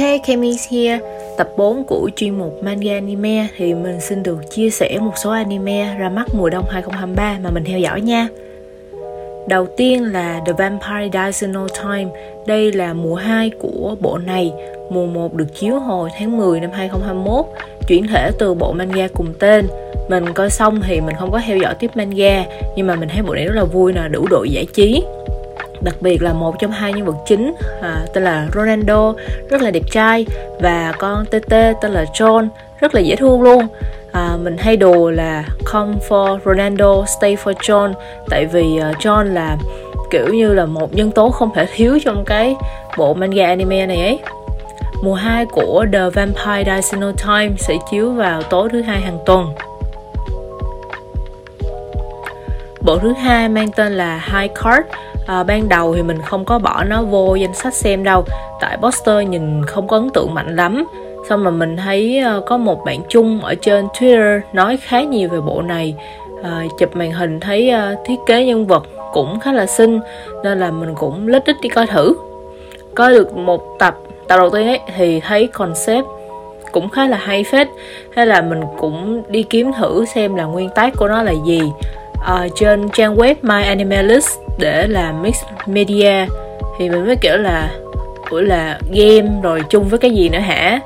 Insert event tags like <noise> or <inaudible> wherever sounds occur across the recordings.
Ok, Kemi's here. Tập 4 của chuyên mục manga anime thì mình xin được chia sẻ một số anime ra mắt mùa đông 2023 mà mình theo dõi nha. Đầu tiên là The Vampire Dies in No Time. Đây là mùa 2 của bộ này. Mùa 1 được chiếu hồi tháng 10 năm 2021, chuyển thể từ bộ manga cùng tên. Mình coi xong thì mình không có theo dõi tiếp manga, nhưng mà mình thấy bộ này rất là vui nè, đủ độ giải trí đặc biệt là một trong hai nhân vật chính à, tên là Ronaldo rất là đẹp trai và con TT tên là John rất là dễ thương luôn. À, mình hay đùa là come for Ronaldo stay for John tại vì uh, John là kiểu như là một nhân tố không thể thiếu trong cái bộ manga anime này ấy. Mùa 2 của The Vampire Dies Time sẽ chiếu vào tối thứ hai hàng tuần. Bộ thứ hai mang tên là High Card à, ban đầu thì mình không có bỏ nó vô danh sách xem đâu. Tại poster nhìn không có ấn tượng mạnh lắm. Xong mà mình thấy uh, có một bạn chung ở trên Twitter nói khá nhiều về bộ này. À, chụp màn hình thấy uh, thiết kế nhân vật cũng khá là xinh nên là mình cũng lít ít đi coi thử. Coi được một tập tập đầu tiên ấy thì thấy concept cũng khá là hay phết. Hay là mình cũng đi kiếm thử xem là nguyên tác của nó là gì. À, trên trang web My Animalist để làm mix media. Thì mình mới kiểu là ủa là game rồi chung với cái gì nữa hả?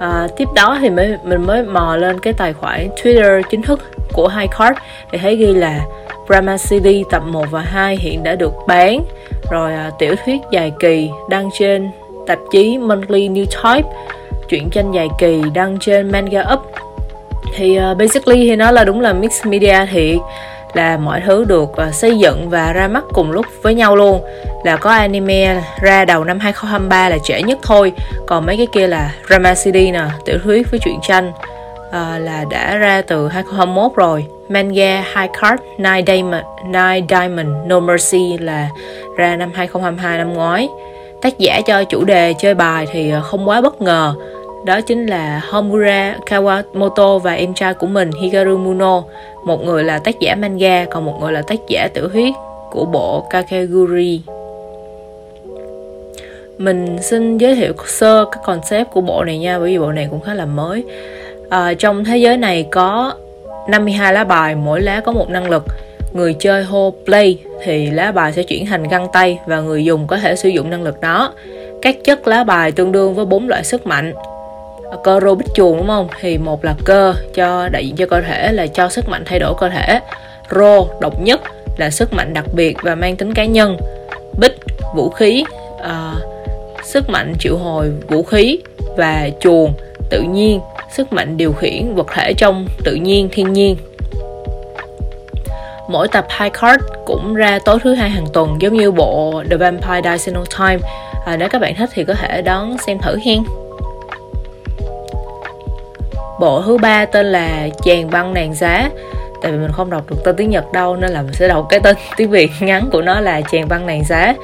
À, tiếp đó thì mới mình mới mò lên cái tài khoản Twitter chính thức của hai Card. Thì thấy ghi là Drama CD tập 1 và 2 hiện đã được bán. Rồi à, tiểu thuyết dài kỳ đăng trên tạp chí Monthly New Type truyện tranh dài kỳ đăng trên Manga Up. Thì uh, basically thì nó là đúng là mix media thiệt là mọi thứ được ờ, xây dựng và ra mắt cùng lúc với nhau luôn. Là có anime ra đầu năm 2023 là trễ nhất thôi. Còn mấy cái kia là drama CD nè tiểu thuyết với truyện tranh à, là đã ra từ 2021 rồi. Manga High Card Nine Diamond, Nine Diamond No Mercy là ra năm 2022 năm ngoái. Tác giả cho chủ đề chơi bài thì ờ, không quá bất ngờ đó chính là Homura Kawamoto và em trai của mình Hikaru Muno. Một người là tác giả manga còn một người là tác giả tiểu thuyết của bộ Kakeguri. Mình xin giới thiệu sơ cái concept của bộ này nha bởi vì bộ này cũng khá là mới. À, trong thế giới này có 52 lá bài mỗi lá có một năng lực. Người chơi hô play thì lá bài sẽ chuyển thành găng tay và người dùng có thể sử dụng năng lực đó. Các chất lá bài tương đương với bốn loại sức mạnh. À, cơ rô bích chuồng đúng không? Thì một là cơ cho đại diện cho cơ thể là cho sức mạnh thay đổi cơ thể. Rô độc nhất là sức mạnh đặc biệt và mang tính cá nhân. Bích vũ khí. Uh, sức mạnh triệu hồi vũ khí và chuồng tự nhiên. Sức mạnh điều khiển vật thể trong tự nhiên thiên nhiên. Mỗi tập high card cũng ra tối thứ hai hàng tuần giống như bộ The Vampire Dies in No Time. À, nếu các bạn thích thì có thể đón xem thử hen bộ thứ ba tên là chàng băng nàng giá. Tại vì mình không đọc được tên tiếng nhật đâu nên là mình sẽ đọc cái tên <laughs> tiếng việt ngắn của nó là chàng băng nàng giá.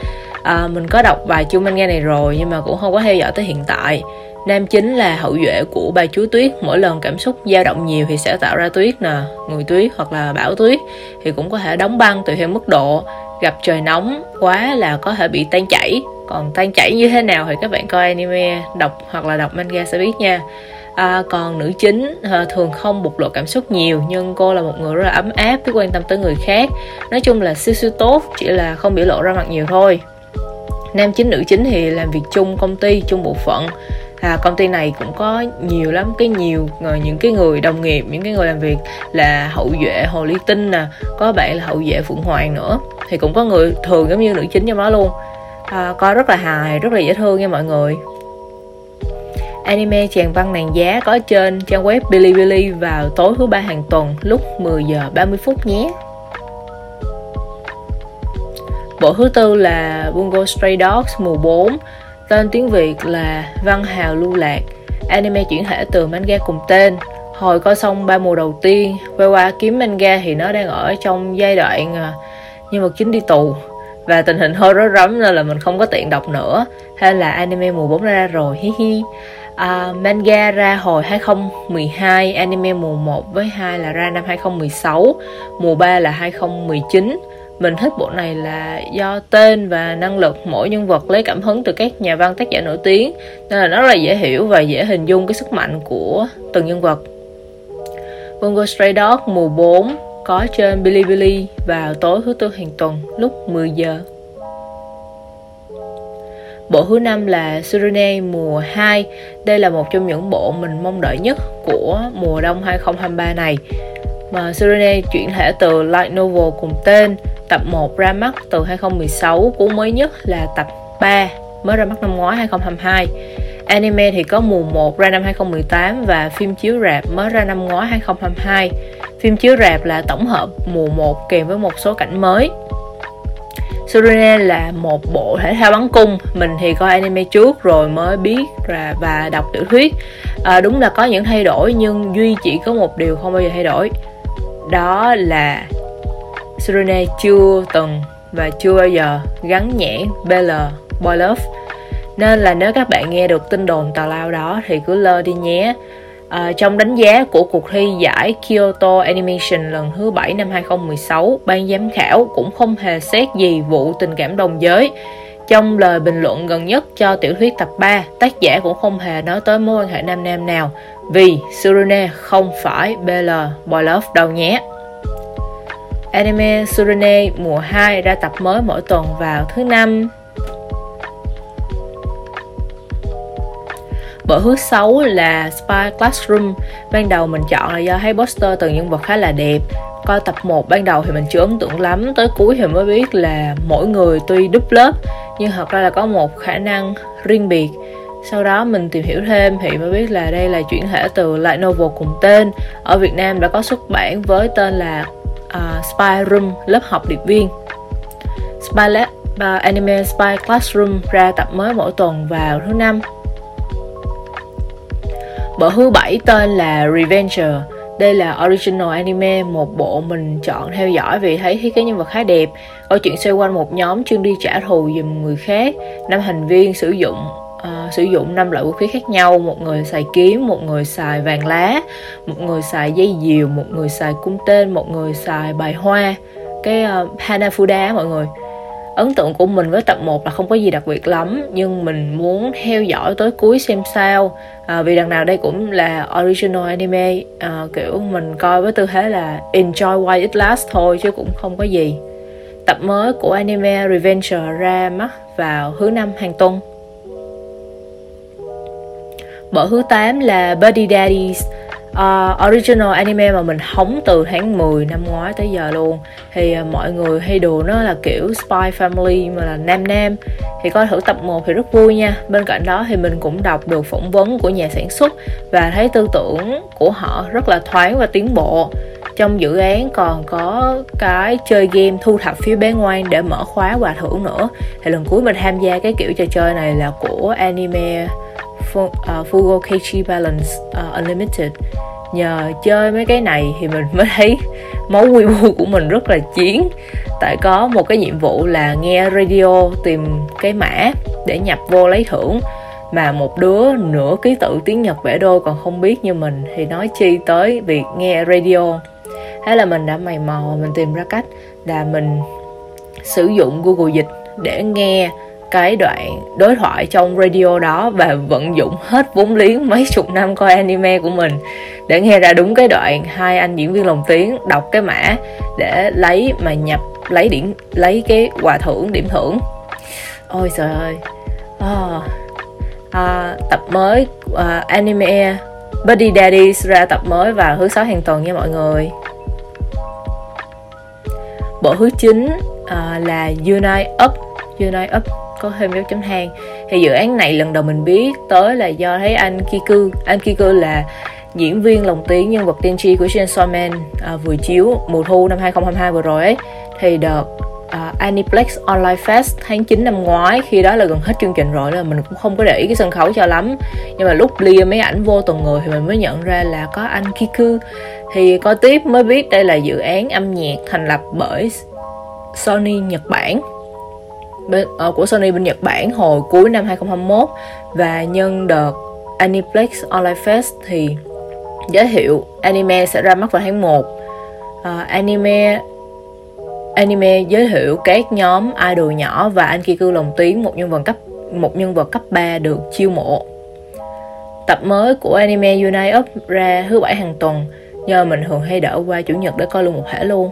À, mình có đọc vài chương manga này rồi nhưng mà cũng không có theo dõi tới hiện tại. Nam chính là hậu duệ của bà chúa tuyết. Mỗi lần cảm xúc dao động nhiều thì sẽ tạo ra tuyết nè người tuyết hoặc là bão tuyết thì cũng có thể đóng băng tùy theo mức độ. Gặp trời nóng quá là có thể bị tan chảy. Còn tan chảy như thế nào thì các bạn coi anime đọc hoặc là đọc manga sẽ biết nha à, còn nữ chính à, thường không bộc lộ cảm xúc nhiều nhưng cô là một người rất là ấm áp biết quan tâm tới người khác. Nói chung là siêu siêu tốt chỉ là không biểu lộ ra mặt nhiều thôi. Nam chính nữ chính thì làm việc chung công ty chung bộ phận. À, công ty này cũng có nhiều lắm cái nhiều những cái người đồng nghiệp những cái người làm việc là hậu duệ hồ ly tinh nè có bạn là hậu duệ phượng hoàng nữa. Thì cũng có người thường giống như nữ chính trong đó luôn. À, coi rất là hài rất là dễ thương nha mọi người. Anime Chàng Văn Nàng Giá có trên trang web Bilibili vào tối thứ ba hàng tuần lúc 10 giờ 30 phút nhé. Bộ thứ tư là Bungo Stray Dogs mùa 4 Tên tiếng Việt là Văn Hào Lưu Lạc. Anime chuyển thể từ manga cùng tên. Hồi coi xong ba mùa đầu tiên Quay qua kiếm manga thì nó đang ở trong giai đoạn ờ, nhân vật chính đi tù. Và tình hình hơi rối rắm nên là mình không có tiện đọc nữa. Hay là anime mùa 4 ra rồi, hi hi uh, manga ra hồi 2012 anime mùa 1 với 2 là ra năm 2016 mùa 3 là 2019 mình thích bộ này là do tên và năng lực mỗi nhân vật lấy cảm hứng từ các nhà văn tác giả nổi tiếng nên là nó rất là dễ hiểu và dễ hình dung cái sức mạnh của từng nhân vật Bungo Stray Dog mùa 4 có trên Bilibili vào tối thứ tư hàng tuần lúc 10 giờ. Bộ thứ năm là Suriname mùa 2. Đây là một trong những bộ mình mong đợi nhất của mùa đông 2023 này. Mà Suriname chuyển thể từ light novel cùng tên, tập 1 ra mắt từ 2016, cuốn mới nhất là tập 3 mới ra mắt năm ngoái 2022. Anime thì có mùa 1 ra năm 2018 và phim chiếu rạp mới ra năm ngoái 2022. Phim chiếu rạp là tổng hợp mùa 1 kèm với một số cảnh mới. Surene là một bộ thể thao bắn cung. Mình thì coi anime trước rồi mới biết và, và đọc tiểu thuyết. À, Đúng là có những thay đổi nhưng Duy chỉ có một điều không bao giờ thay đổi. Đó là Surene chưa từng và chưa bao giờ gắn nhãn BL Boy Love. Nên là nếu các bạn nghe được tin đồn tào lao đó thì cứ lơ đi nhé. À, trong đánh giá của cuộc thi giải Kyoto Animation lần thứ 7 năm 2016, ban giám khảo cũng không hề xét gì vụ tình cảm đồng giới. Trong lời bình luận gần nhất cho tiểu thuyết tập 3, tác giả cũng không hề nói tới mối quan hệ nam nam nào vì Surune không phải BL Boy Love đâu nhé. Anime Surune mùa 2 ra tập mới mỗi tuần vào thứ năm Bộ thứ sáu là Spy Classroom. Ban đầu mình chọn là do thấy poster từng nhân vật khá là đẹp. Coi tập 1 ban đầu thì mình chưa ấn tượng lắm. Tới cuối thì mới biết là mỗi người tuy đúp lớp Nhưng thật ra là có một khả năng riêng biệt. Sau đó mình tìm hiểu thêm thì mới biết là đây là chuyển thể từ light novel cùng tên. Ở Việt Nam đã có xuất bản với tên là uh, Spy Room lớp học điệp viên. Spy Lab, uh, Anime Spy Classroom ra tập mới mỗi tuần vào thứ năm. Bộ thứ bảy tên là Revenger đây là original anime, một bộ mình chọn theo dõi vì thấy thiết kế nhân vật khá đẹp. Câu chuyện xoay quanh một nhóm chuyên đi trả thù giùm người khác. Năm thành viên sử dụng uh, sử dụng năm loại vũ khí khác nhau. Một người xài kiếm, một người xài vàng lá, một người xài dây diều, một người xài cung tên, một người xài bài hoa. Cái uh, Hanafuda mọi người ấn tượng của mình với tập 1 là không có gì đặc biệt lắm nhưng mình muốn theo dõi tới cuối xem sao. À, vì đằng nào đây cũng là original anime à, kiểu mình coi với tư thế là enjoy while it lasts thôi chứ cũng không có gì. Tập mới của anime Revenger ra mắt vào thứ năm hàng tuần. Bộ thứ 8 là Buddy Daddies uh, original anime mà mình hóng từ tháng 10 năm ngoái tới giờ luôn. Thì uh, mọi người hay đùa nó là kiểu spy family mà là nam nam. Thì coi thử tập 1 thì rất vui nha. Bên cạnh đó thì mình cũng đọc được phỏng vấn của nhà sản xuất và thấy tư tưởng của họ rất là thoáng và tiến bộ. Trong dự án còn có cái chơi game thu thập phiếu bé ngoan để mở khóa quà thưởng nữa. Thì lần cuối mình tham gia cái kiểu trò chơi này là của anime ờ, Fugo Keiichi Balance uh, Unlimited nhờ chơi mấy cái này thì mình mới thấy máu quy bu của mình rất là chiến. Tại có một cái nhiệm vụ là nghe radio tìm cái mã để nhập vô lấy thưởng. Mà một đứa nửa ký tự tiếng Nhật vẽ đôi còn không biết như mình thì nói chi tới việc nghe radio. Thế là mình đã mày mò, mình tìm ra cách là mình sử dụng Google Dịch để nghe cái đoạn đối thoại trong radio đó và vận dụng hết vốn liếng mấy chục năm coi anime của mình để nghe ra đúng cái đoạn hai anh diễn viên lồng tiếng đọc cái mã để lấy mà nhập lấy điểm lấy cái quà thưởng điểm thưởng. Ôi trời ơi. À, à, tập mới à, anime Buddy Daddy ra tập mới vào thứ sáu hàng tuần nha mọi người. Bộ thứ 9 à, là Unite Up. Unite Up có thêm dấu chấm than thì dự án này lần đầu mình biết tới là do thấy anh Kiku anh Kiku là diễn viên lồng tiếng nhân vật tiên tri của Chainsaw Man à, vừa chiếu mùa thu năm 2022 vừa rồi ấy. Thì đợt uh, Aniplex Online Fest tháng 9 năm ngoái khi đó là gần hết chương trình rồi là mình cũng không có để ý cái sân khấu cho lắm. Nhưng mà lúc lia mấy ảnh vô từng người thì mình mới nhận ra là có anh Kiku. Thì coi tiếp mới biết đây là dự án âm nhạc thành lập bởi Sony Nhật Bản bên, uh, của Sony bên Nhật Bản hồi cuối năm 2021 và nhân đợt Aniplex Online Fest thì giới thiệu anime sẽ ra mắt vào tháng 1 uh, ờ, anime anime giới thiệu các nhóm idol nhỏ và anh kia cư lồng tiếng một nhân vật cấp một nhân vật cấp 3 được chiêu mộ. Tập mới của anime Unite Up ra thứ bảy hàng tuần nhờ mình thường hay đỡ qua chủ nhật để coi luôn một thể luôn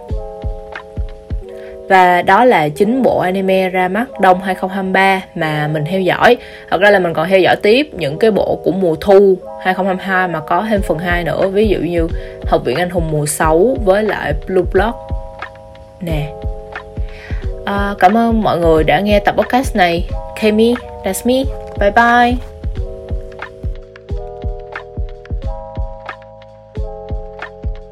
và đó là chính bộ anime ra mắt đông 2023 mà mình theo dõi. Thật ra là mình còn theo dõi tiếp những cái bộ của mùa thu 2022 mà có thêm phần 2 nữa Ví dụ như Học viện Anh Hùng mùa 6 với lại Blue Block. Nè. À, Cảm ơn mọi người đã nghe tập podcast này. Kami, that's me Bye bye.